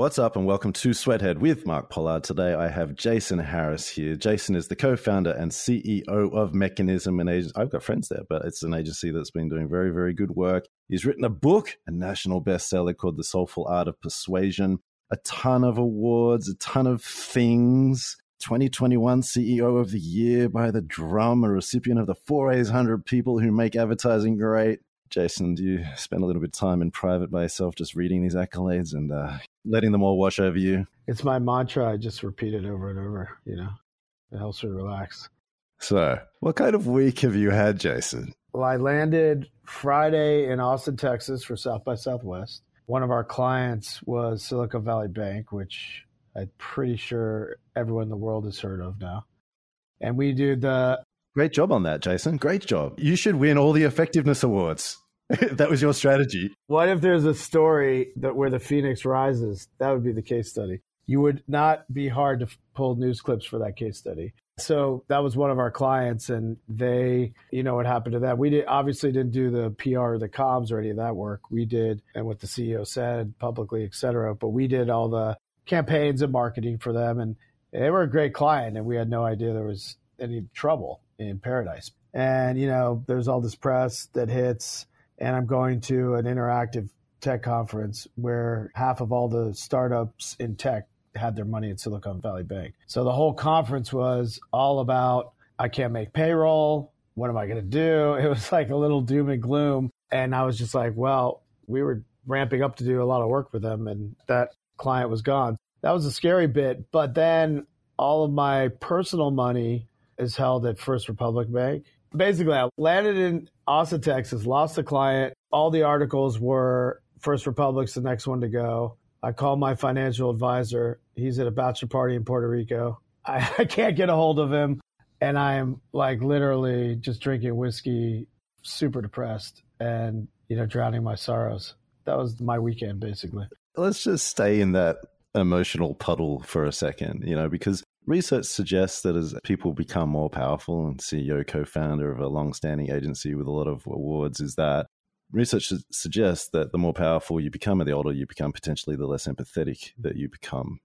What's up, and welcome to Sweathead with Mark Pollard. Today I have Jason Harris here. Jason is the co founder and CEO of Mekanism, and agency. I've got friends there, but it's an agency that's been doing very, very good work. He's written a book, a national bestseller called The Soulful Art of Persuasion, a ton of awards, a ton of things. 2021 CEO of the Year by the Drum, a recipient of the 4 A's 100 People Who Make Advertising Great. Jason, do you spend a little bit of time in private by yourself just reading these accolades and uh, letting them all wash over you? It's my mantra. I just repeat it over and over, you know, it helps me relax. So, what kind of week have you had, Jason? Well, I landed Friday in Austin, Texas for South by Southwest. One of our clients was Silicon Valley Bank, which I'm pretty sure everyone in the world has heard of now. And we do the Great job on that, Jason. Great job. You should win all the effectiveness awards. that was your strategy. What if there's a story that where the phoenix rises? That would be the case study. You would not be hard to pull news clips for that case study. So that was one of our clients, and they, you know, what happened to that? We did obviously didn't do the PR, or the comms, or any of that work. We did, and what the CEO said publicly, et cetera. But we did all the campaigns and marketing for them, and they were a great client, and we had no idea there was any trouble in paradise. And, you know, there's all this press that hits, and I'm going to an interactive tech conference where half of all the startups in tech had their money at Silicon Valley Bank. So the whole conference was all about I can't make payroll. What am I going to do? It was like a little doom and gloom. And I was just like, well, we were ramping up to do a lot of work with them, and that client was gone. That was a scary bit. But then all of my personal money is held at First Republic Bank. Basically, I landed in Austin, Texas, lost a client. All the articles were First Republic's the next one to go. I called my financial advisor. He's at a bachelor party in Puerto Rico. I, I can't get a hold of him. And I am like literally just drinking whiskey, super depressed and, you know, drowning my sorrows. That was my weekend, basically. Let's just stay in that emotional puddle for a second, you know, because Research suggests that as people become more powerful, and CEO, co founder of a long standing agency with a lot of awards, is that research suggests that the more powerful you become and the older you become, potentially the less empathetic that you become.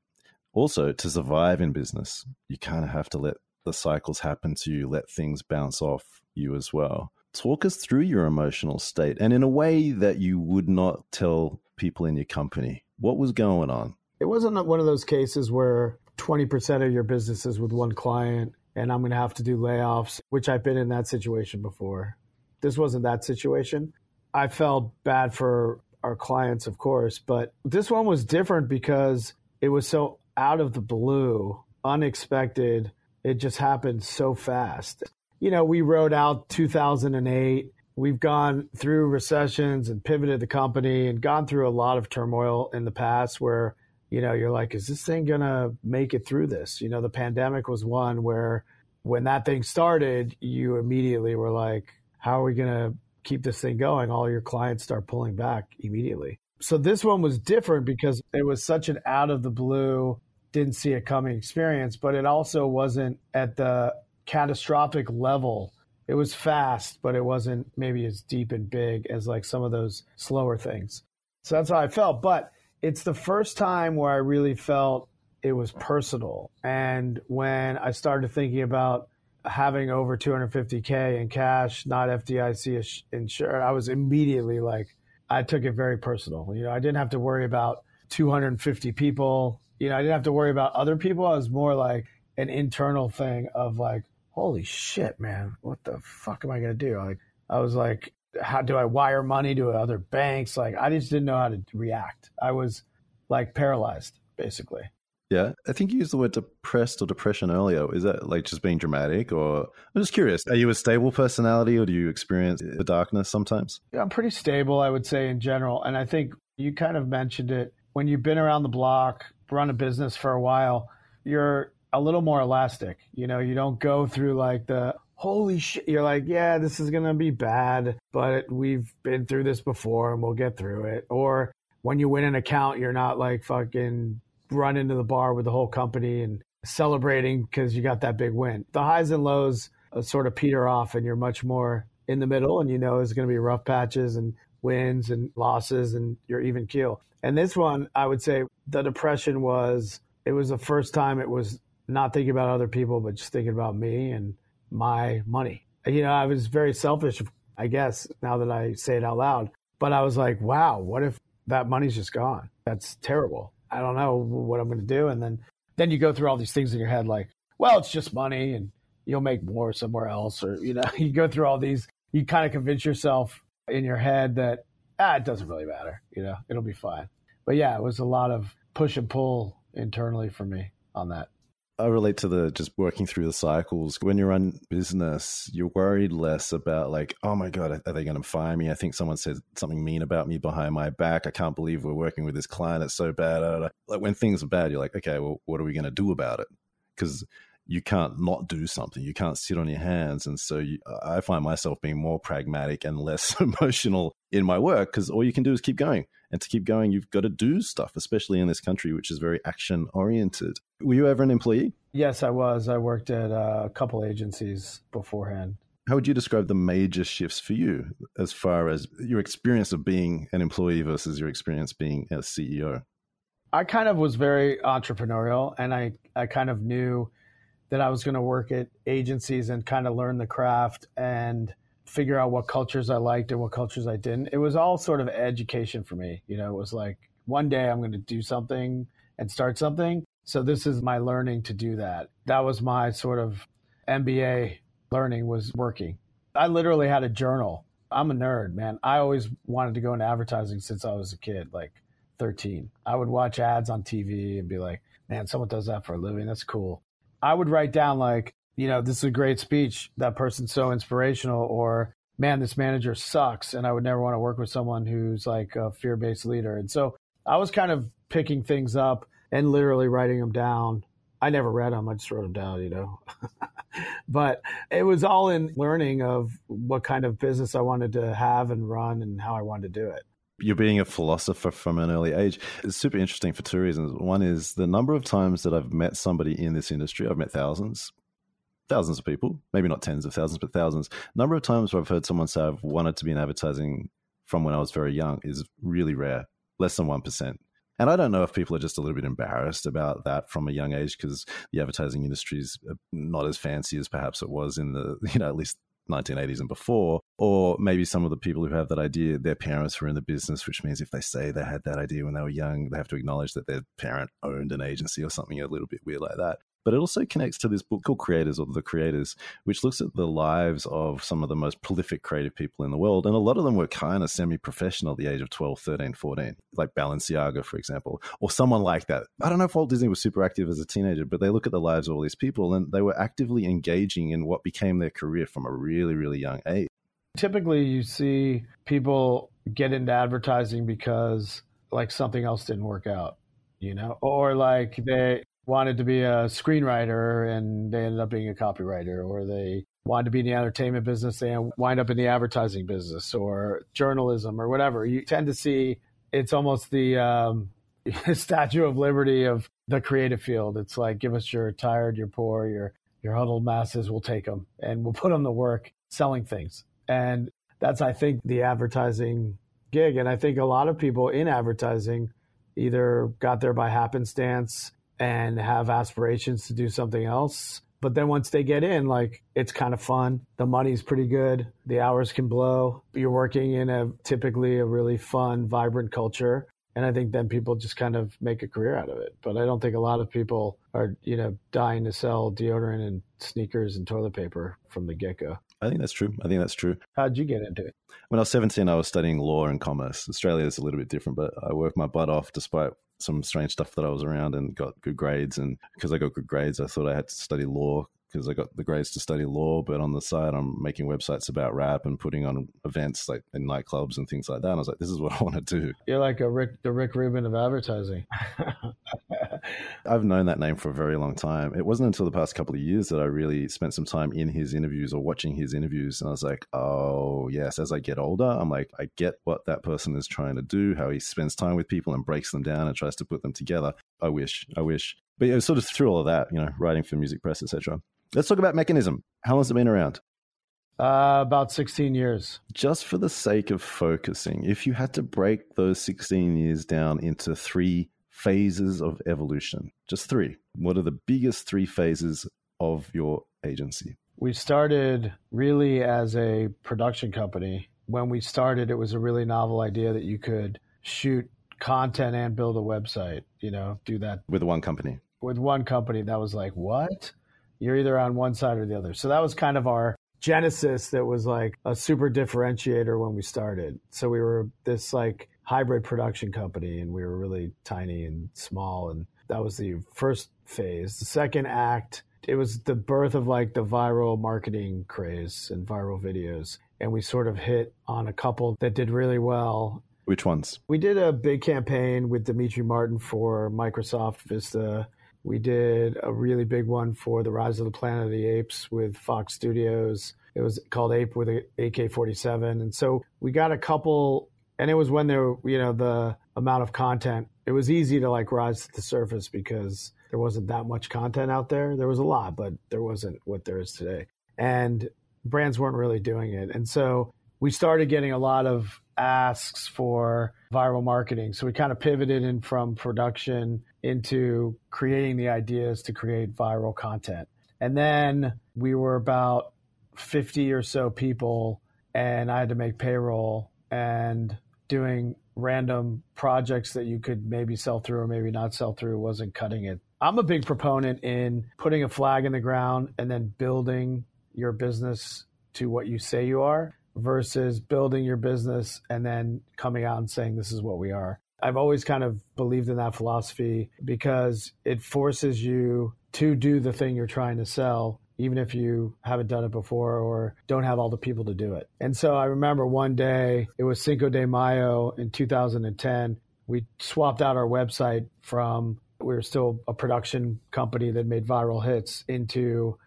Also, to survive in business, you kind of have to let the cycles happen to you, let things bounce off you as well. Talk us through your emotional state and in a way that you would not tell people in your company. What was going on? It wasn't one of those cases where 20% of your business is with one client and I'm going to have to do layoffs, which I've been in that situation before. This wasn't that situation. I felt bad for our clients, of course, but this one was different because it was so out of the blue, unexpected. It just happened so fast. You know, we wrote out 2008. We've gone through recessions and pivoted the company and gone through a lot of turmoil in the past where you know, you're like, is this thing to make it through this? You know, the pandemic was one where when that thing started, you immediately were like, how are we to keep this thing going? All your clients start pulling back immediately. So this one was different because it was such an out of the blue, didn't see it coming experience, but it also wasn't at the catastrophic level. It was fast, but it wasn't maybe as deep and big as like some of those slower things. So that's how I felt. But it's the first time where I really felt it was personal. And when I started thinking about having over 250K in cash, not FDIC insured, I was immediately like, I took it very personal. You know, I didn't have to worry about 250 people. You know, I didn't have to worry about other people. I was more like an internal thing of like, holy shit, man, what the fuck am I going to do? Like, I was like, how do I wire money to other banks? Like I just didn't know how to react. I was like paralyzed, basically. Yeah, I think you used the word depressed or depression earlier. Is that like just being dramatic, or I'm just curious? Are you a stable personality, or do you experience the darkness sometimes? Yeah, I'm pretty stable, I would say in general, and I think you kind of mentioned it when you've been around the block, run a business for a while. You're a little more elastic. You know, you don't go through like the holy shit. You're like, yeah, this is to be bad, but we've been through this before and we'll get through it. Or when you win an account, you're not like fucking run into the bar with the whole company and celebrating because you got that big win. The highs and lows uh, sort of peter off and you're much more in the middle and you know there's going to be rough patches and wins and losses and your even keel. And this one, I would say the depression was, it was the first time it was not thinking about other people, but just thinking about me and my money. You know, I was very selfish, I guess, now that I say it out loud. But I was like, wow, what if that money's just gone? That's terrible. I don't know what I'm going to do. And then, then you go through all these things in your head, like, well, it's just money and you'll make more somewhere else. Or, you know, you go through all these, you kind of convince yourself in your head that, ah, it doesn't really matter. You know, it'll be fine. But yeah, it was a lot of push and pull internally for me on that. I relate to the just working through the cycles. When you run business, you're worried less about like, oh my god, are they going to fire me? I think someone said something mean about me behind my back. I can't believe we're working with this client. It's so bad. Like when things are bad, you're like, okay, well, what are we going to do about it? Because you can't not do something. You can't sit on your hands. And so you, I find myself being more pragmatic and less emotional in my work because all you can do is keep going. And to keep going, you've got to do stuff, especially in this country, which is very action oriented. Were you ever an employee? Yes, I was. I worked at uh, a couple agencies beforehand. How would you describe the major shifts for you as far as your experience of being an employee versus your experience being a CEO? I kind of was very entrepreneurial and I, I kind of knew that I was going to work at agencies and kind of learn the craft and figure out what cultures I liked and what cultures I didn't. It was all sort of education for me. You know, it was like one day I'm going to do something and start something. So this is my learning to do that. That was my sort of MBA learning was working. I literally had a journal. I'm a nerd, man. I always wanted to go into advertising since I was a kid, like 13. I would watch ads on TV and be like, man, someone does that for a living. That's cool. I would write down like, you know, this is a great speech. That person's so inspirational, or man, this manager sucks, and I would never want to work with someone who's like a fear-based leader. And so I was kind of picking things up and literally writing them down. I never read them; I just wrote them down, you know. but it was all in learning of what kind of business I wanted to have and run, and how I wanted to do it you're being a philosopher from an early age. It's super interesting for two reasons. One is the number of times that I've met somebody in this industry, I've met thousands, thousands of people, maybe not tens of thousands, but thousands. Number of times where I've heard someone say I've wanted to be in advertising from when I was very young is really rare, less than 1%. And I don't know if people are just a little bit embarrassed about that from a young age because the advertising industry is uh, not as fancy as perhaps it was in the, you know, at least 1980s and before, or maybe some of the people who have that idea, their parents were in the business, which means if they say they had that idea when they were young, they have to acknowledge that their parent owned an agency or something a little bit weird like that but it also connects to this book called Creators or The Creators, which looks at the lives of some of the most prolific creative people in the world. And a lot of them were kind of semi professional at the age of 12, 13, 14, like Balenciaga, for example, or someone like that. I don't know if Walt Disney was super active as a teenager, but they look at the lives of all these people and they were actively engaging in what became their career from a really, really young age. Typically, you see people get into advertising because like something else didn't work out you know or like they wanted to be a screenwriter and they ended up being a copywriter, or they wanted to be in the entertainment business, they wind up in the advertising business, or journalism, or whatever. You tend to see it's almost the um, Statue of Liberty of the creative field. It's like, give us your tired, your poor, your your huddled masses. We'll take them and we'll put them to work selling things. And that's, I think, the advertising gig. And I think a lot of people in advertising either got there by happenstance and have aspirations to do something else. But then once they get in, like it's kind of fun. The money's pretty good. The hours can blow. You're working in a typically a really fun, vibrant culture. And I think then people just kind of make a career out of it. But I don't think a lot of people are, you know, dying to sell deodorant and sneakers and toilet paper from the get go. I think that's true. I think that's true. How'd you get into it? When I was 17, I was studying law and commerce. Australia is a little bit different, but I worked my butt off despite some strange stuff that I was around and got good grades. And because I got good grades, I thought I had to study law because I got the grades to study law. But on the side, I'm making websites about rap and putting on events like in nightclubs and things like that. And I was like, this is what I want to do. You're like a Rick, the Rick Rubin of advertising. I've known that name for a very long time. It wasn't until the past couple of years that I really spent some time in his interviews or watching his interviews. And I was like, oh, yes, as I get older, I'm like, I get what that person is trying to do, how he spends time with people and breaks them down and tries to put them together. I wish, I wish. But yeah, sort of through all of that, you know, writing for music press, etc. Let's talk about Mekanism. How long has it been around? Uh, about 16 years. Just for the sake of focusing, if you had to break those 16 years down into three phases of evolution, just three, what are the biggest three phases of your agency? We started really as a production company. When we started, it was a really novel idea that you could shoot content and build a website, you know, do that with one company. With one company, that was like, what? You're either on one side or the other. So that was kind of our genesis that was like a super differentiator when we started. So we were this like hybrid production company and we were really tiny and small. And that was the first phase. The second act, it was the birth of like the viral marketing craze and viral videos. And we sort of hit on a couple that did really well which ones? We did a big campaign with Demetri Martin for Microsoft Vista. We did a really big one for the Rise of the Planet of the Apes with Fox Studios. It was called Ape with AK 47. And so we got a couple, and it was when there, you know, the amount of content, it was easy to like rise to the surface because there wasn't that much content out there. There was a lot, but there wasn't what there is today. And brands weren't really doing it. And so we started getting a lot of asks for viral marketing. So we kind of pivoted in from production into creating the ideas to create viral content. And then we were about 50 or so people, and I had to make payroll and doing random projects that you could maybe sell through or maybe not sell through wasn't cutting it. I'm a big proponent in putting a flag in the ground and then building your business to what you say you are versus building your business and then coming out and saying, this is what we are. I've always kind of believed in that philosophy because it forces you to do the thing you're trying to sell, even if you haven't done it before or don't have all the people to do it. And so I remember one day, it was Cinco de Mayo in 2010. We swapped out our website from, we were still a production company that made viral hits into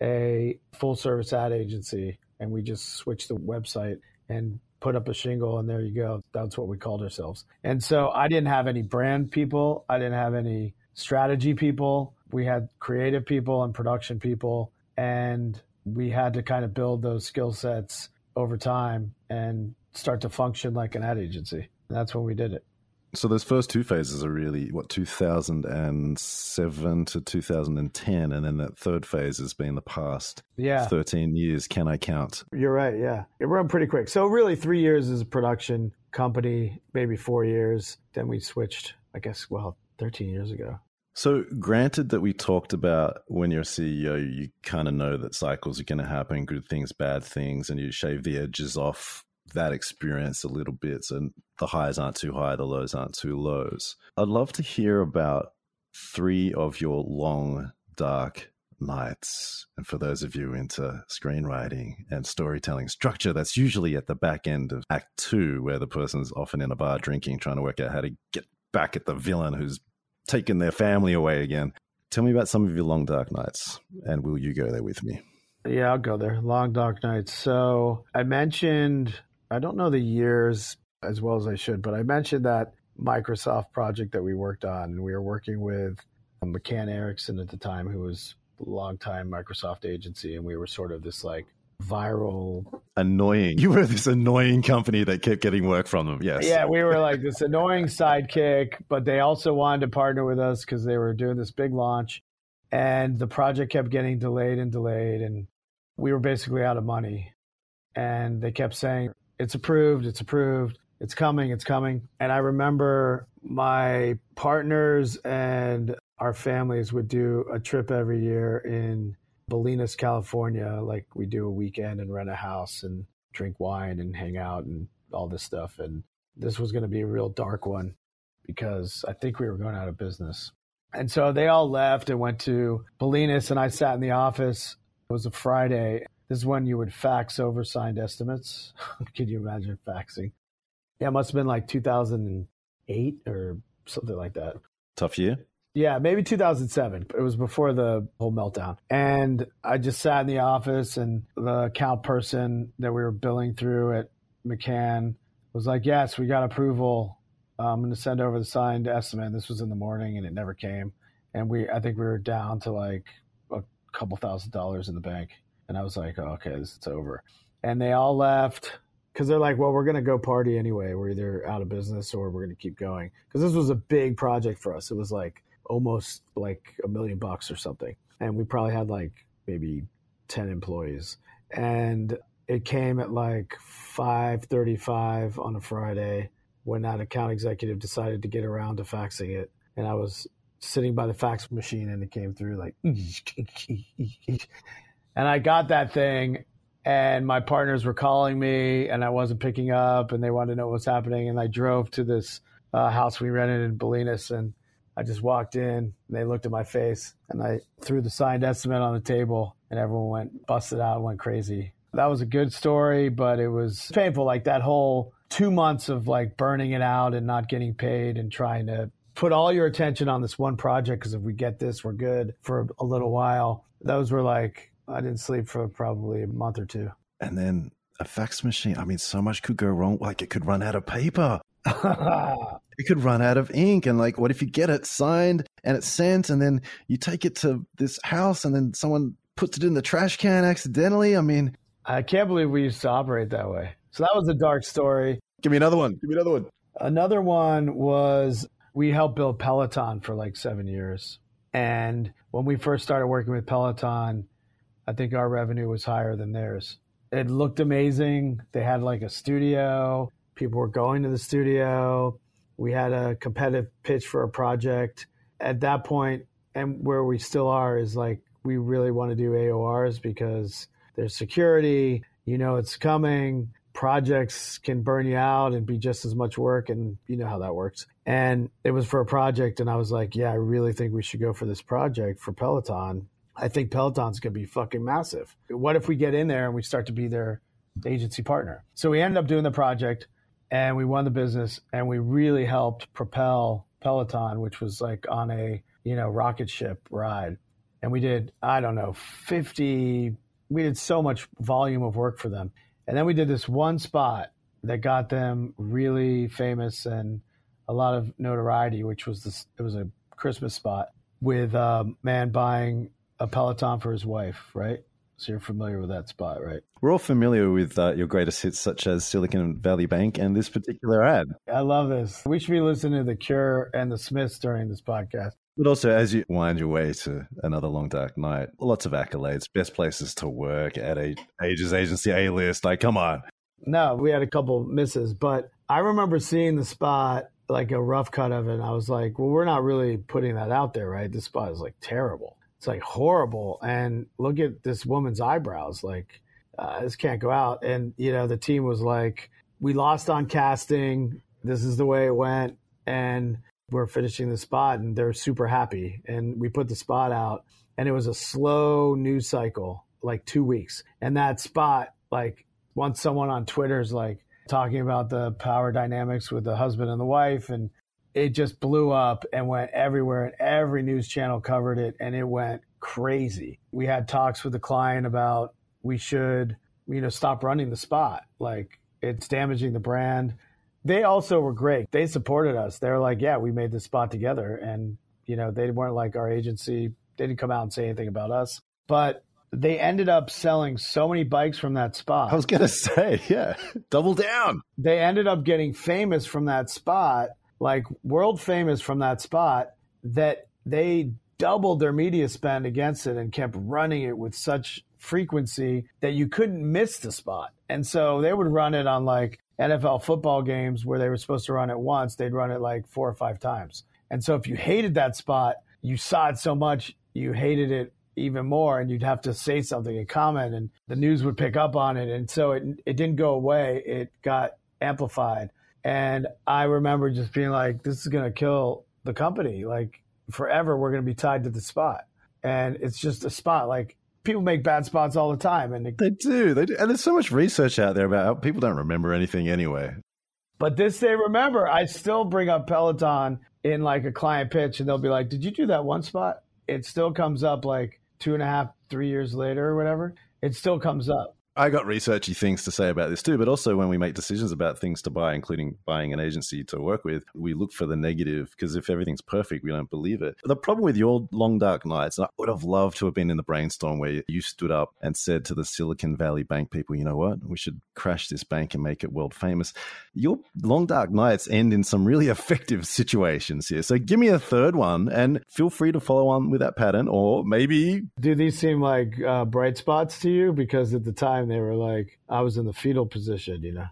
a full service ad agency. And we just switched the website and put up a shingle and there you go. That's what we called ourselves. And so i didn't have any brand people. I didn't have any strategy people we had creative people and production people and we had to kind of build those skill sets over time and start to function like an ad agency and that's when we did it so those first two phases are really what 2007 to 2010, and then that third phase has been the past yeah 13 years. Can I count? You're right. Yeah, it ran pretty quick. So really, three years as a production company, maybe four years. Then we switched. I guess well, 13 years ago. So, granted that we talked about when you're a CEO, you kind of know that cycles are going to happen, good things, bad things, and you shave the edges off that experience a little bit. So the highs aren't too high, the lows aren't too lows. I'd love to hear about three of your long, dark nights. And for those of you into screenwriting and storytelling structure, that's usually at the back end of Act Two, where the person's often in a bar drinking, trying to work out how to get back at the villain who's taken their family away again. Tell me about some of your long, dark nights, and will you go there with me? Yeah, I'll go there. Long dark nights. So I mentioned I don't know the years as well as I should, but I mentioned that Microsoft project that we worked on, and we were working with uh, McCann Erickson at the time, who was a longtime Microsoft agency, and we were sort of this like viral annoying. You were this annoying company that kept getting work from them yes. Yeah we were like this annoying sidekick but they also wanted to partner with us because they were doing this big launch and the project kept getting delayed and delayed and we were basically out of money. And they kept saying it's approved, it's approved, it's coming, it's coming. And I remember my partners and our families would do a trip every year in Bolinas, California. Like we do a weekend and rent a house and drink wine and hang out and all this stuff. And this was going to be a real dark one because I think we were going out of business. And so they all left and went to Bolinas, and I sat in the office. It was a Friday, this is when you would fax over signed estimates. Can you imagine faxing? Yeah, it must have been like 2008 or something like that. Tough year. Yeah, maybe 2007. It was before the whole meltdown. And I just sat in the office, and the account person that we were billing through at McCann was like, Yes, we got approval. I'm going to send over the signed estimate. This was in the morning, and it never came. And we, I think we were down to like a couple thousand dollars in the bank And I was like, oh, okay, is over. And they all left because they're like, well, we're going to go party anyway. We're either out of business or we're going to keep going. Because this was a big project for us. It was like almost like a million bucks or something. And we probably had like maybe 10 employees. And it came at like 5.35 on a Friday when that account executive decided to get around to faxing it. And I was sitting by the fax machine and it came through like, and I got that thing and my partners were calling me and I wasn't picking up and they wanted to know what was happening. And I drove to this uh, house we rented in Bolinas and I just walked in and they looked at my face and I threw the signed estimate on the table and everyone went busted out and went crazy. That was a good story, but it was painful. Like that whole two months of like burning it out and not getting paid and trying to put all your attention on this one project because if we get this, we're good for a little while. Those were like, I didn't sleep for probably a month or two. And then a fax machine. I mean, so much could go wrong. Like it could run out of paper. it could run out of ink. And like, what if you get it signed and it's sent and then you take it to this house and then someone puts it in the trash can accidentally? I mean, I can't believe we used to operate that way. So that was a dark story. Give me another one. Give me another one. Another one was we helped build Peloton for like seven years. And when we first started working with Peloton, I think our revenue was higher than theirs. It looked amazing. They had like a studio, people were going to the studio. We had a competitive pitch for a project. At that point, and where we still are, is like we really want to do AORs because there's security, you know it's coming, projects can burn you out and be just as much work and you know how that works. And it was for a project and i was like yeah i really think we should go for this project for peloton. I think peloton's going to be fucking massive. What if we get in there and we start to be their agency partner? So we ended up doing the project and we won the business and we really helped propel peloton which was like on a you know rocket ship ride and we did i don't know 50 we did so much volume of work for them and then we did this one spot that got them really famous and a lot of notoriety, which was this. It was a Christmas spot with a man buying a Peloton for his wife, right? So you're familiar with that spot, right? We're all familiar with uh, your greatest hits, such as Silicon Valley Bank and this particular ad. I love this. We should be listening to The Cure and The Smiths during this podcast. But also, as you wind your way to another long dark night, lots of accolades, best places to work at Ad Age's agency, A list. Like, come on. No, we had a couple misses, but I remember seeing the spot, like a rough cut of it. And I was like, well, we're not really putting that out there, right? This spot is like terrible. It's like horrible. And look at this woman's eyebrows. Like, uh, this can't go out. And, you know, the team was like, we lost on casting. This is the way it went. And we're finishing the spot and they're super happy. And we put the spot out and it was a slow news cycle, like two weeks. And that spot, like once someone on Twitter is like talking about the power dynamics with the husband and the wife and it just blew up and went everywhere and every news channel covered it and it went crazy. We had talks with the client about we should, you know, stop running the spot. Like it's damaging the brand they also were great. They supported us. They were like, yeah, we made this spot together. And, you know, they weren't like our agency. They didn't come out and say anything about us. But they ended up selling so many bikes from that spot. I was going to say, yeah, double down. They ended up getting famous from that spot, like world famous from that spot, that they doubled their media spend against it and kept running it with such frequency that you couldn't miss the spot. And so they would run it on like NFL football games where they were supposed to run it once, they'd run it like four or five times. And so if you hated that spot, you saw it so much, you hated it even more and you'd have to say something and comment and the news would pick up on it. And so it, it didn't go away. It got amplified. And I remember just being like, this is going to kill the company. Like forever, we're going to be tied to the spot. And it's just a spot. Like people make bad spots all the time, and they do. They do, and there's so much research out there about how people don't remember anything anyway. But this they remember. I still bring up Peloton in like a client pitch, and they'll be like, "Did you do that one spot?" It still comes up like two and a half, three years later or whatever. It still comes up. I got researchy things to say about this too, but also when we make decisions about things to buy, including buying an agency to work with, we look for the negative because if everything's perfect, we don't believe it. The problem with your long dark nights, I would have loved to have been in the brainstorm where you stood up and said to the Silicon Valley Bank people, you know what, we should crash this bank and make it world famous. Your long dark nights end in some really effective situations here. So give me a third one and feel free to follow on with that pattern or maybe. Do these seem like uh, bright spots to you? Because at the time, they were like, I was in the fetal position, you know?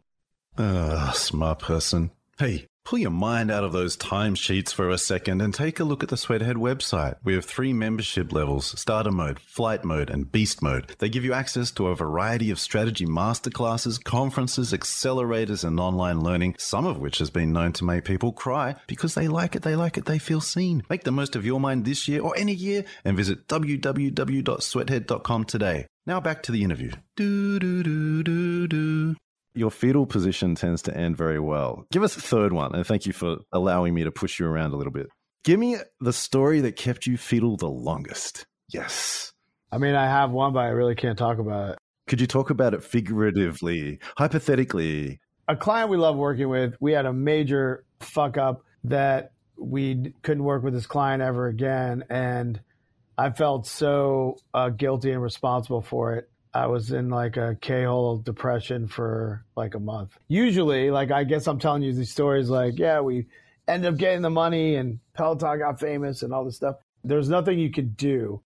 Ah, smart person. Hey, pull your mind out of those timesheets for a second and take a look at the Sweathead website. We have three membership levels starter mode, flight mode, and beast mode. They give you access to a variety of strategy masterclasses, conferences, accelerators, and online learning, some of which has been known to make people cry because they like it, they like it, they feel seen. Make the most of your mind this year or any year and visit www.sweathead.com today. Now back to the interview. Do, do, do, do, do. Your fetal position tends to end very well. Give us a third one, and thank you for allowing me to push you around a little bit. Give me the story that kept you fetal the longest. Yes. I mean, I have one, but I really can't talk about it. Could you talk about it figuratively, hypothetically? A client we love working with, we had a major fuck up that we couldn't work with this client ever again. And I felt so uh, guilty and responsible for it. I was in like a K-hole depression for like a month. Usually, like I guess I'm telling you these stories like, yeah, we ended up getting the money and Peloton got famous and all this stuff. There's nothing you could do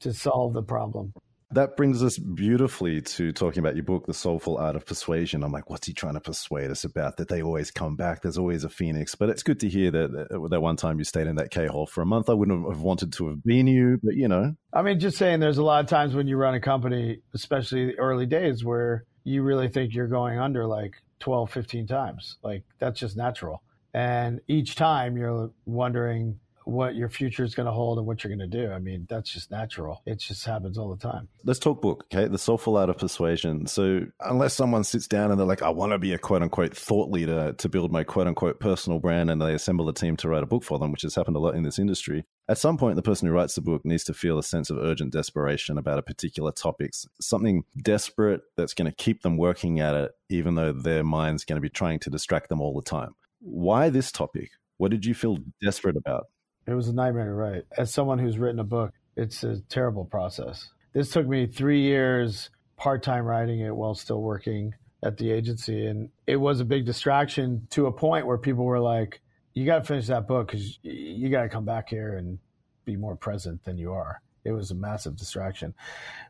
to solve the problem that brings us beautifully to talking about your book, The Soulful Art of Persuasion. I'm like, what's he trying to persuade us about? That they always come back. There's always a phoenix. But it's good to hear that that one time you stayed in that K hole for a month. I wouldn't have wanted to have been you, but you know. I mean, just saying, there's a lot of times when you run a company, especially the early days, where you really think you're going under like 12, 15 times. Like that's just natural. And each time you're wondering, what your future is going to hold and what you're going to do. I mean, that's just natural. It just happens all the time. Let's talk book, okay? The Soulful Art of Persuasion. So, unless someone sits down and they're like, I want to be a quote unquote thought leader to build my quote unquote personal brand, and they assemble a team to write a book for them, which has happened a lot in this industry, at some point, the person who writes the book needs to feel a sense of urgent desperation about a particular topic, something desperate that's going to keep them working at it, even though their mind's going to be trying to distract them all the time. Why this topic? What did you feel desperate about? It was a nightmare to write. As someone who's written a book, it's a terrible process. This took me three years part time writing it while still working at the agency. And it was a big distraction to a point where people were like, you got to finish that book because you got to come back here and be more present than you are. It was a massive distraction.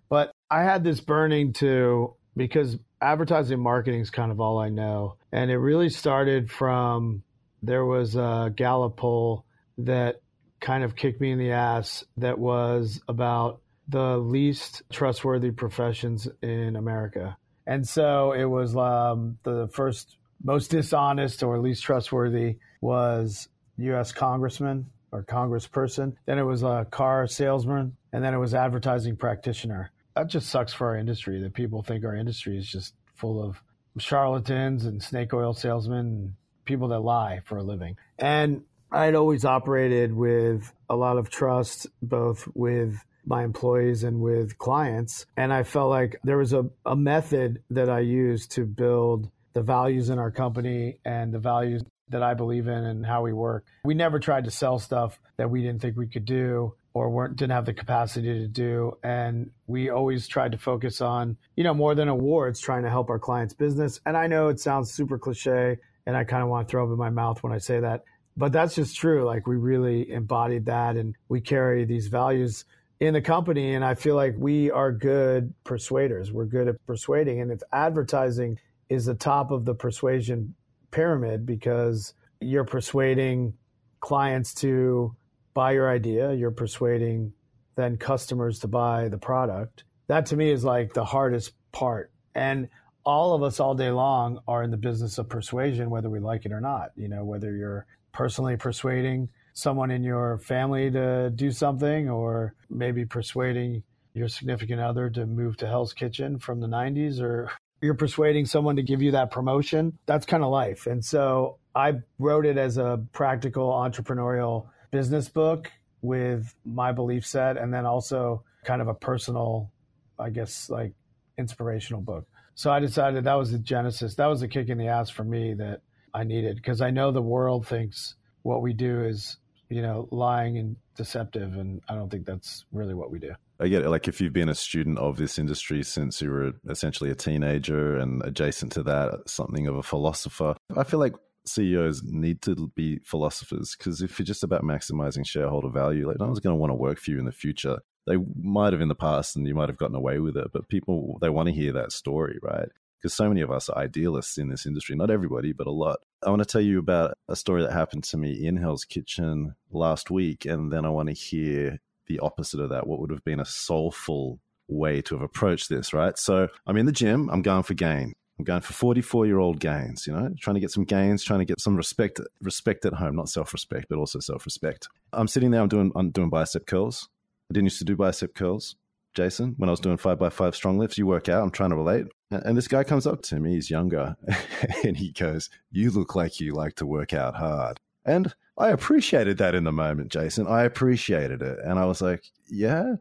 But I had this burning to, because advertising and marketing is kind of all I know. And it really started from there was a Gallup poll that kind of kicked me in the ass that was about the least trustworthy professions in America. And so it was um, the first most dishonest or least trustworthy was U.S. congressman or congressperson. Then it was a car salesman, and then it was advertising practitioner. That just sucks for our industry that people think our industry is just full of charlatans and snake oil salesmen and people that lie for a living. And I'd always operated with a lot of trust, both with my employees and with clients. And I felt like there was a, a method that I used to build the values in our company and the values that I believe in and how we work. We never tried to sell stuff that we didn't think we could do or weren't didn't have the capacity to do and we always tried to focus on you know more than awards trying to help our clients business and i know it sounds super cliche and i kind of want to throw up in my mouth when i say that but that's just true. Like we really embodied that and we carry these values in the company. And I feel like we are good persuaders. We're good at persuading. And if advertising is the top of the persuasion pyramid because you're persuading clients to buy your idea, you're persuading then customers to buy the product. That to me is like the hardest part. And all of us all day long are in the business of persuasion, whether we like it or not. You know, whether you're personally persuading someone in your family to do something, or maybe persuading your significant other to move to Hell's Kitchen from the 90s, or you're persuading someone to give you that promotion. That's kind of life. And so I wrote it as a practical entrepreneurial business book with my belief set, and then also kind of a personal, I guess, like inspirational book. So I decided that was the genesis. That was the kick in the ass for me that I needed because I know the world thinks what we do is, you know, lying and deceptive. And I don't think that's really what we do. I get it. Like if you've been a student of this industry since you were essentially a teenager and adjacent to that, something of a philosopher, I feel like CEOs need to be philosophers because if you're just about maximizing shareholder value, like no one's going to want to work for you in the future. They might have in the past and you might have gotten away with it, but people, they want to hear that story, right? Because so many of us are idealists in this industry. Not everybody, but a lot. I want to tell you about a story that happened to me in Hell's Kitchen last week. And then I want to hear the opposite of that. What would have been a soulful way to have approached this, right? So I'm in the gym, I'm going for gain. I'm going for 44 year old gains, you know, trying to get some gains, trying to get some respect, respect at home, not self respect, but also self respect. I'm sitting there, I'm doing, I'm doing bicep curls. I didn't used to do bicep curls, Jason, when I was doing five by five strong lifts. You work out, I'm trying to relate. And this guy comes up to me, he's younger, and he goes, You look like you like to work out hard. And I appreciated that in the moment, Jason. I appreciated it. And I was like, Yeah.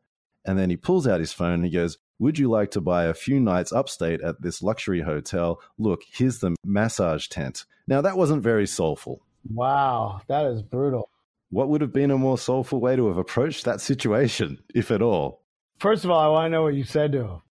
And then he pulls out his phone and he goes, Would you like to buy a few nights upstate at this luxury hotel? Look, here's the massage tent. Now, that wasn't very soulful. Wow, that is brutal. What would have been a more soulful way to have approached that situation, if at all? First of all, I want to know what you said to him.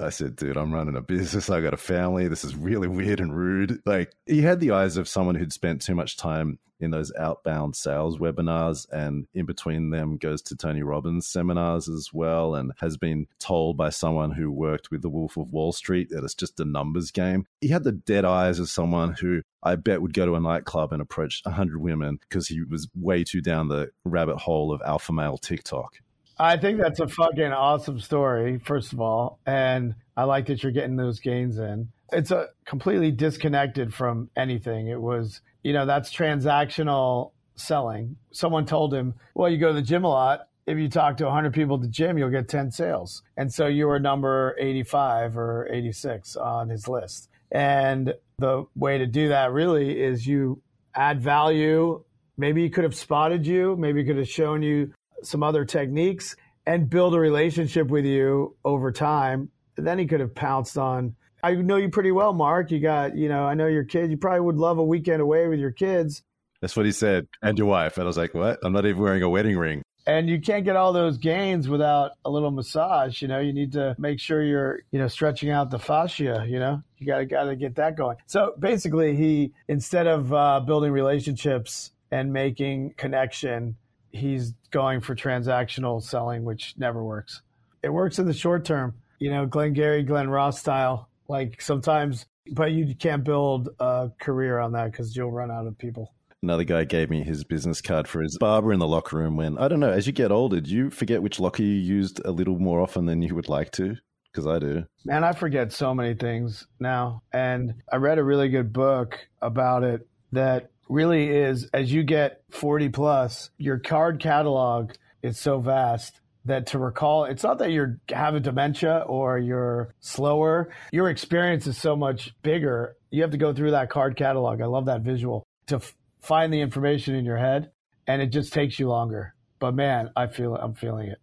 I said, dude, I'm running a business. I got a family. This is really weird and rude. Like, he had the eyes of someone who'd spent too much time in those outbound sales webinars and in between them goes to Tony Robbins seminars as well and has been told by someone who worked with the Wolf of Wall Street that it's just a numbers game. He had the dead eyes of someone who I bet would go to a nightclub and approach 100 women because he was way too down the rabbit hole of alpha male TikTok. I think that's a fucking awesome story, first of all. And I like that you're getting those gains in. It's a completely disconnected from anything. It was, you know, that's transactional selling. Someone told him, well, you go to the gym a lot. If you talk to 100 people at the gym, you'll get 10 sales. And so you were number 85 or 86 on his list. And the way to do that really is you add value. Maybe he could have spotted you. Maybe he could have shown you some other techniques and build a relationship with you over time. Then he could have pounced on. I know you pretty well, Mark. You got, you know, I know your kids. You probably would love a weekend away with your kids. That's what he said. And your wife. And I was like, what? I'm not even wearing a wedding ring. And you can't get all those gains without a little massage. You know, you need to make sure you're, you know, stretching out the fascia. You know, you got to got to get that going. So basically, he instead of uh, building relationships and making connection, he's going for transactional selling, which never works. It works in the short term, you know, Glengarry, Glen Ross style. Like sometimes, but you can't build a career on that because you'll run out of people. Another guy gave me his business card for his barber in the locker room when, I don't know, as you get older, do you forget which locker you used a little more often than you would like to? Because I do. Man, I forget so many things now. And I read a really good book about it that really is as you get 40 plus, your card catalog is so vast that to recall it's not that you're having dementia or you're slower. Your experience is so much bigger. You have to go through that card catalog. I love that visual to f- find the information in your head and it just takes you longer. But man i feel i'm feeling it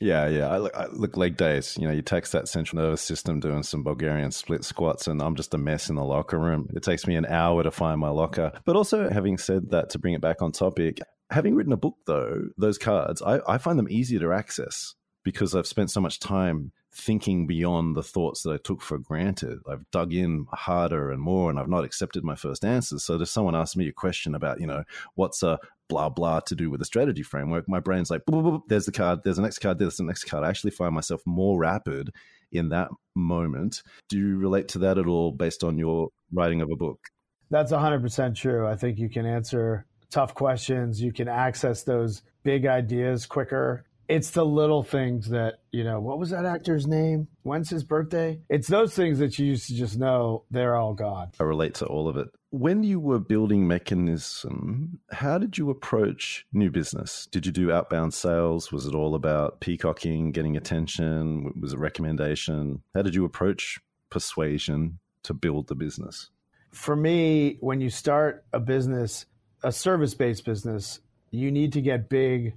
yeah, yeah. I look, I look leg days. You know, you text that central nervous system doing some Bulgarian split squats, and I'm just a mess in the locker room. It takes me an hour to find my locker. But also, having said that, to bring it back on topic, having written a book though, those cards, I, I find them easier to access because I've spent so much time thinking beyond the thoughts that I took for granted. I've dug in harder and more, and I've not accepted my first answers. So, if someone asks me a question about, you know, what's a blah blah to do with a strategy framework, my brain's like, boop, boop, boop, there's the card, there's the next card, there's the next card. I actually find myself more rapid in that moment. Do you relate to that at all based on your writing of a book? That's 100% true. I think you can answer tough questions, you can access those big ideas quicker it's the little things that you know what was that actor's name? When's his birthday? It's those things that you used to just know they're all gone. I relate to all of it. When you were building Mekanism how did you approach new business? Did you do outbound sales? Was it all about peacocking getting attention? Was it recommendation? How did you approach persuasion to build the business? For me when you start a business a service-based business you need to get big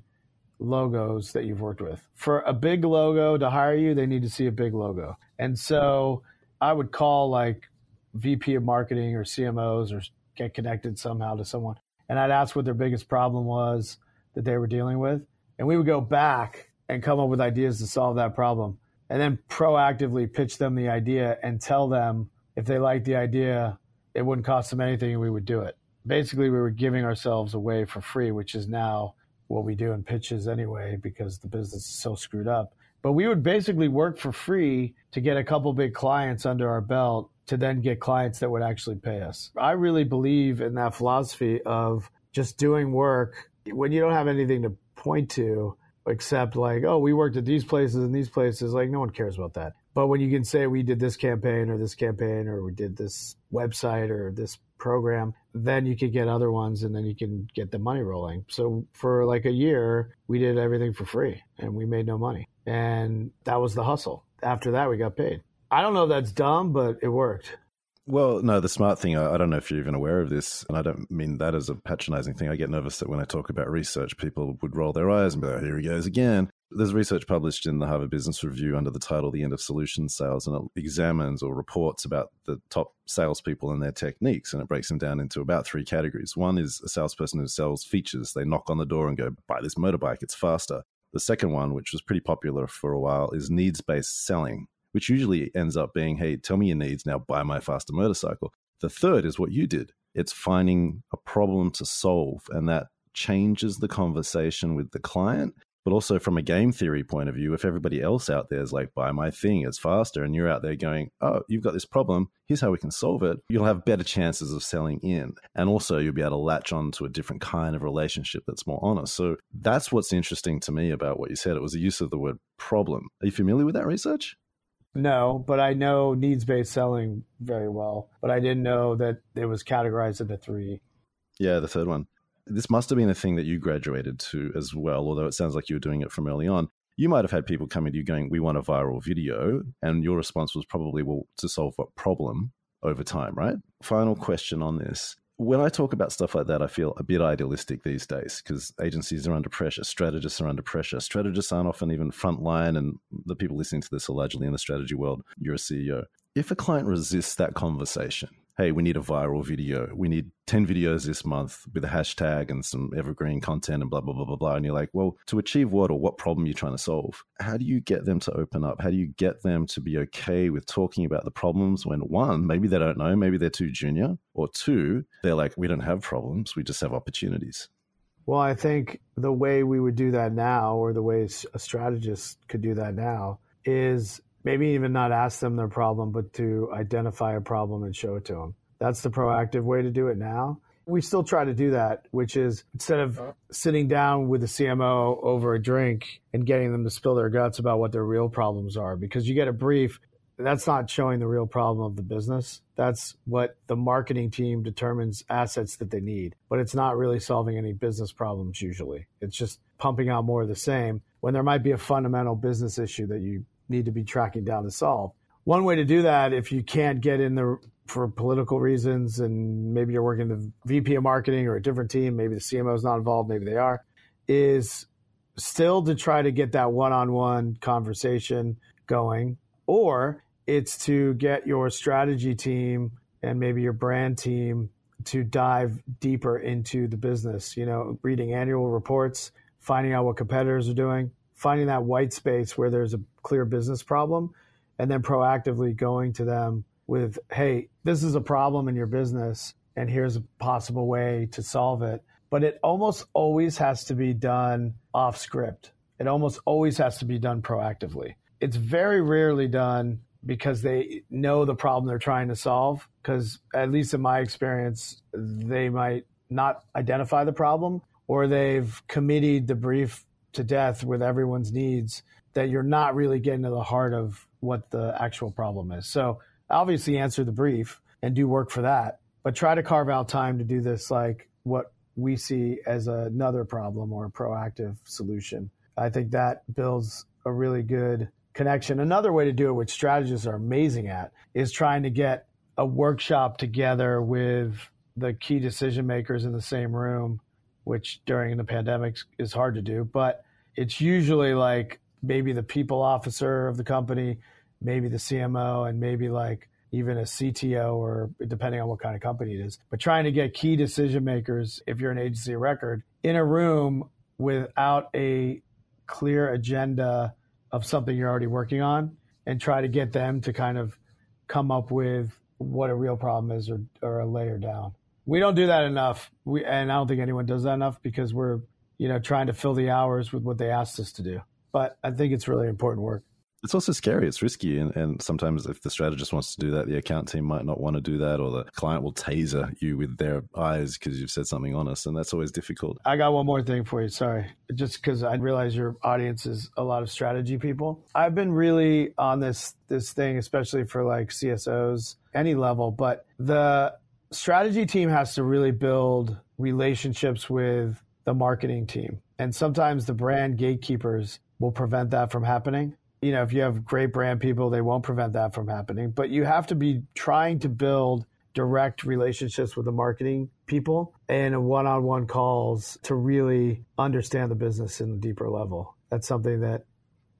logos that you've worked with. For a big logo to hire you, they need to see a big logo. And so I would call like VP of marketing or CMOs or get connected somehow to someone. And I'd ask what their biggest problem was that they were dealing with. And we would go back and come up with ideas to solve that problem. And then proactively pitch them the idea and tell them if they liked the idea, it wouldn't cost them anything and we would do it. Basically, we were giving ourselves away for free, which is now what we do in pitches anyway because the business is so screwed up. But we would basically work for free to get a couple big clients under our belt to then get clients that would actually pay us. I really believe in that philosophy of just doing work when you don't have anything to point to except like, oh, we worked at these places and these places. Like, no one cares about that. But when you can say we did this campaign or this campaign or we did this website or this program, then you could get other ones and then you can get the money rolling. So for like a year, we did everything for free and we made no money. And that was the hustle. After that, we got paid. I don't know if that's dumb, but it worked. Well, no, the smart thing, I, I, don't know if you're even aware of this, and I don't mean that as a patronizing thing. I get nervous that when I talk about research, people would roll their eyes and be like, here he goes again. There's research published in the Harvard Business Review under the title The End of Solution Sales, and it examines or reports about the top salespeople and their techniques, and it breaks them down into about three categories. One is a salesperson who sells features. They knock on the door and go, buy this motorbike, it's faster. The second one, which was pretty popular for a while, is needs based selling which usually ends up being, hey, tell me your needs, now buy my faster motorcycle. The third is what you did it's finding a problem to solve, and that changes the conversation with the client. But also from a game theory point of view, if everybody else out there is like, buy my thing, it's faster, and you're out there going, oh, you've got this problem, here's how we can solve it, you'll have better chances of selling in. And also, you'll be able to latch on to a different kind of relationship that's more honest. So that's what's interesting to me about what you said. It was the use of the word problem. Are you familiar with that research? No, but I know needs based selling very well. But I didn't know that it was categorized into three. Yeah, the third one. This must have been a thing that you graduated to as well, although it sounds like you were doing it from early on. You might have had people coming to you going, We want a viral video. And your response was probably, Well, to solve what problem over time, right? Final question on this when I talk about stuff like that, I feel a bit idealistic these days because agencies are under pressure, strategists are under pressure. Strategists aren't often even frontline, and the people listening to this are largely in the strategy world. You're a CEO. If a client resists that conversation, hey, we need a viral video. We need 10 videos this month with a hashtag and some evergreen content and blah, blah, blah, blah, blah. And you're like, well, to achieve what or what problem you're trying to solve? How do you get them to open up? How do you get them to be okay with talking about the problems when one, maybe they don't know, maybe they're too junior, or two, they're like, we don't have problems, we just have opportunities? Well, I think the way we would do that now, or the way a strategist could do that now, is maybe even not ask them their problem, but to identify a problem and show it to them. That's the proactive way to do it now. We still try to do that, which is instead of sitting down with the CMO over a drink and getting them to spill their guts about what their real problems are, because you get a brief, that's not showing the real problem of the business. That's what the marketing team determines assets that they need, but it's not really solving any business problems usually. It's just pumping out more of the same when there might be a fundamental business issue that you need to be tracking down to solve. One way to do that, if you can't get in the for political reasons, and maybe you're working the VP of marketing or a different team, maybe the CMO is not involved, maybe they are, is still to try to get that one-on-one conversation going, or it's to get your strategy team and maybe your brand team to dive deeper into the business. You know, reading annual reports, finding out what competitors are doing, finding that white space where there's a clear business problem and then proactively going to them with, hey, this is a problem in your business and here's a possible way to solve it. But it almost always has to be done off script. It almost always has to be done proactively. It's very rarely done because they know the problem they're trying to solve. Because, at least in my experience, they might not identify the problem or they've committed the brief to death with everyone's needs that you're not really getting to the heart of what the actual problem is. So obviously answer the brief and do work for that, but try to carve out time to do this like what we see as another problem or a proactive solution. I think that builds a really good connection. Another way to do it, which strategists are amazing at, is trying to get a workshop together with the key decision makers in the same room, which during the pandemic is hard to do. But it's usually like maybe the people officer of the company, maybe the CMO, and maybe like even a CTO or depending on what kind of company it is. But trying to get key decision makers, if you're an agency of record, in a room without a clear agenda of something you're already working on and try to get them to kind of come up with what a real problem is or, or a layer down. We don't do that enough. We, and I don't think anyone does that enough because we're, you know, trying to fill the hours with what they asked us to do. But I think it's really important work it's also scary. It's risky. And, and sometimes if the strategist wants to do that, the account team might not want to do that, or the client will taser you with their eyes because you've said something honest. And that's always difficult. I got one more thing for you. Sorry. Just because I realize your audience is a lot of strategy people. I've been really on this, this thing, especially for like CSOs, any level, but the strategy team has to really build relationships with the marketing team. And sometimes the brand gatekeepers will prevent that from happening you know, if you have great brand people, they won't prevent that from happening. But you have to be trying to build direct relationships with the marketing people and one on one calls to really understand the business in a deeper level. That's something that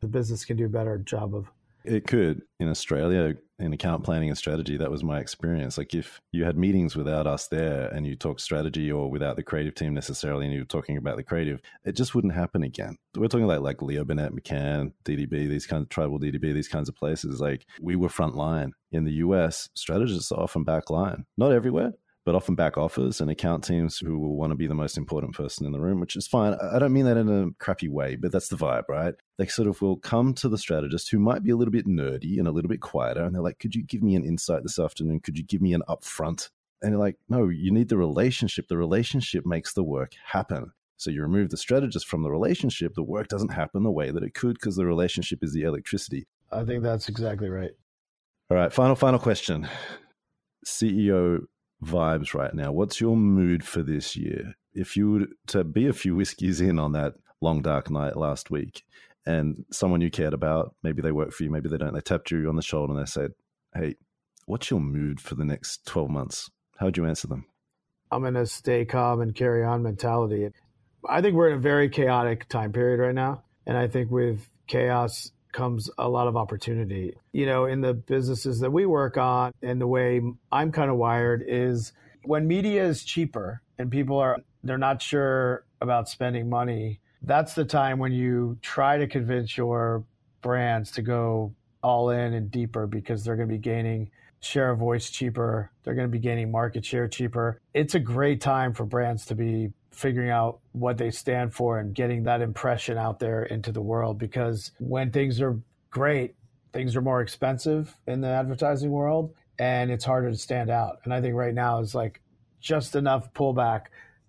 the business can do a better job of. It could in Australia in account planning and strategy. That was my experience. Like if you had meetings without us there and you talk strategy, or without the creative team necessarily, and you were talking about the creative, it just wouldn't happen again. We're talking like like Leo Burnett, McCann, DDB, these kinds of tribal DDB, these kinds of places. Like we were front line in the US. Strategists are often back line, not everywhere, but often back offers and account teams who will want to be the most important person in the room, which is fine. I don't mean that in a crappy way, but that's the vibe, right? They sort of will come to the strategist who might be a little bit nerdy and a little bit quieter, and they're like, "Could you give me an insight this afternoon? Could you give me an upfront?" And you're like, "No, you need the relationship. The relationship makes the work happen." So you remove the strategist from the relationship, the work doesn't happen the way that it could because the relationship is the electricity. I think that's exactly right. All right, final final question. CEO vibes right now? What's your mood for this year? If you were to be a few whiskeys in on that long dark night last week, and someone you cared about, maybe they work for you, maybe they don't, they tapped you on the shoulder and they said, "Hey, what's your mood for the next twelve months?" How would you answer them? I'm in a stay calm and carry on mentality. I think we're in a very chaotic time period right now, and I think with chaos comes a lot of opportunity. You know, in the businesses that we work on and the way I'm kind of wired is when media is cheaper and people are they're not sure about spending money, that's the time when you try to convince your brands to go all in and deeper because they're going to be gaining share of voice cheaper. They're going to be gaining market share cheaper. It's a great time for brands to be figuring out what they stand for and getting that impression out there into the world because when things are great, things are more expensive in the advertising world and it's harder to stand out. And I think right now is like just enough pullback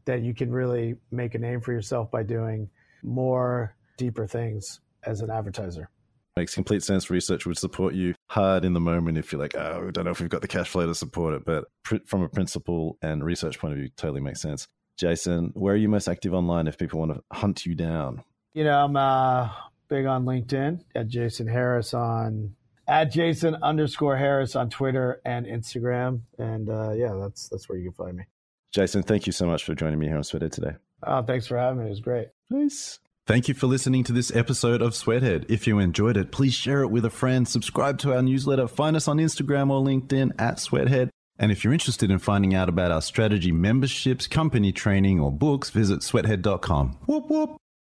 that you can really make a name for yourself by doing more deeper things as an advertiser. Makes complete sense. Research would support you hard in the moment if you're like, oh, I don't know if we've got the cash flow to support it. But from a principle and research point of view, totally makes sense. Jason, where are you most active online if people want to hunt you down? You know, I'm uh, big on LinkedIn at Jason Harris on at Jason underscore Harris on Twitter and Instagram. And uh, yeah, that's that's where you can find me. Jason, thank you so much for joining me here on Sweathead today. Oh, thanks for having me. It was great. Nice. Thank you for listening to this episode of Sweathead. If you enjoyed it, please share it with a friend, subscribe to our newsletter, find us on Instagram or LinkedIn at Sweathead, and if you're interested in finding out about our strategy memberships, company training, or books, visit sweathead.com. Whoop whoop.